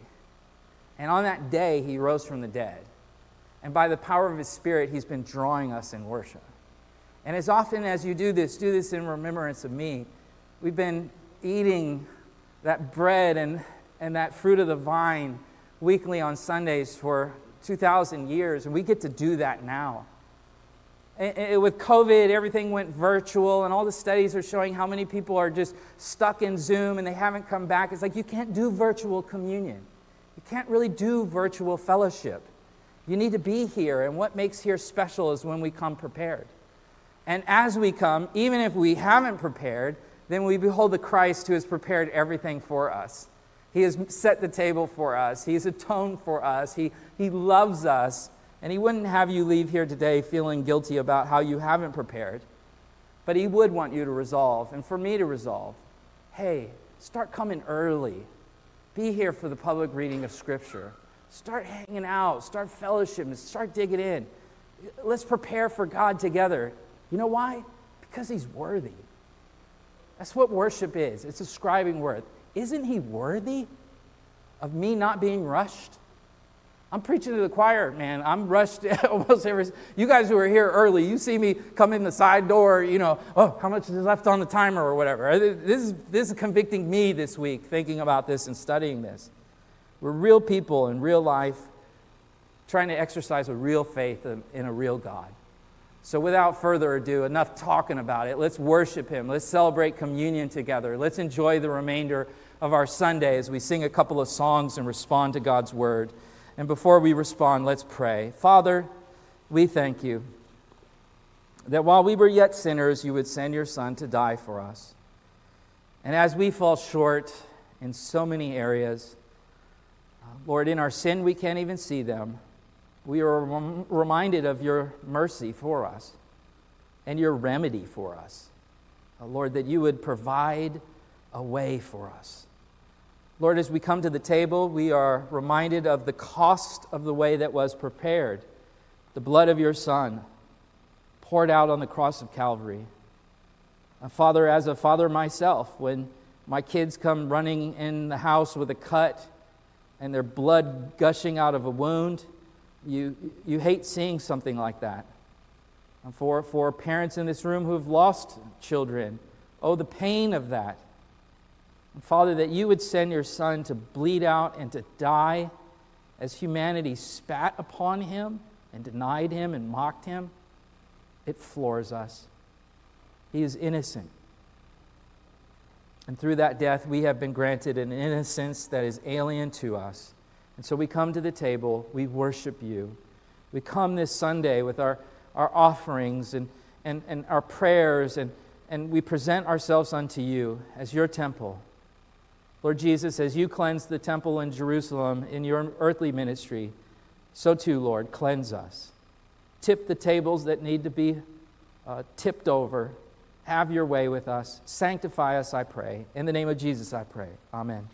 And on that day, he rose from the dead. And by the power of his spirit, he's been drawing us in worship. And as often as you do this, do this in remembrance of me. We've been eating that bread and, and that fruit of the vine weekly on Sundays for 2,000 years, and we get to do that now. With COVID, everything went virtual, and all the studies are showing how many people are just stuck in Zoom and they haven't come back. It's like you can't do virtual communion. You can't really do virtual fellowship. You need to be here, and what makes here special is when we come prepared. And as we come, even if we haven't prepared, then we behold the Christ who has prepared everything for us. He has set the table for us, He has atoned for us, He, he loves us and He wouldn't have you leave here today feeling guilty about how you haven't prepared, but He would want you to resolve, and for me to resolve hey, start coming early. Be here for the public reading of Scripture. Start hanging out, start fellowship, start digging in. Let's prepare for God together. You know why? Because He's worthy. That's what worship is it's ascribing worth. Isn't He worthy of me not being rushed? I'm preaching to the choir, man. I'm rushed (laughs) almost every. You guys who are here early, you see me come in the side door. You know, oh, how much is left on the timer or whatever. This is this is convicting me this week, thinking about this and studying this. We're real people in real life, trying to exercise a real faith in a real God. So, without further ado, enough talking about it. Let's worship Him. Let's celebrate communion together. Let's enjoy the remainder of our Sunday as we sing a couple of songs and respond to God's word. And before we respond, let's pray. Father, we thank you that while we were yet sinners, you would send your Son to die for us. And as we fall short in so many areas, Lord, in our sin, we can't even see them. We are reminded of your mercy for us and your remedy for us. Uh, Lord, that you would provide a way for us. Lord, as we come to the table, we are reminded of the cost of the way that was prepared the blood of your Son poured out on the cross of Calvary. Uh, Father, as a father myself, when my kids come running in the house with a cut and their blood gushing out of a wound, you, you hate seeing something like that. And for, for parents in this room who have lost children, oh, the pain of that. Father, that you would send your Son to bleed out and to die as humanity spat upon him and denied him and mocked him, it floors us. He is innocent. And through that death, we have been granted an innocence that is alien to us. And so we come to the table, we worship you. We come this Sunday with our, our offerings and, and, and our prayers, and, and we present ourselves unto you as your temple. Lord Jesus, as you cleansed the temple in Jerusalem in your earthly ministry, so too, Lord, cleanse us. Tip the tables that need to be uh, tipped over. Have your way with us. Sanctify us, I pray. In the name of Jesus, I pray. Amen.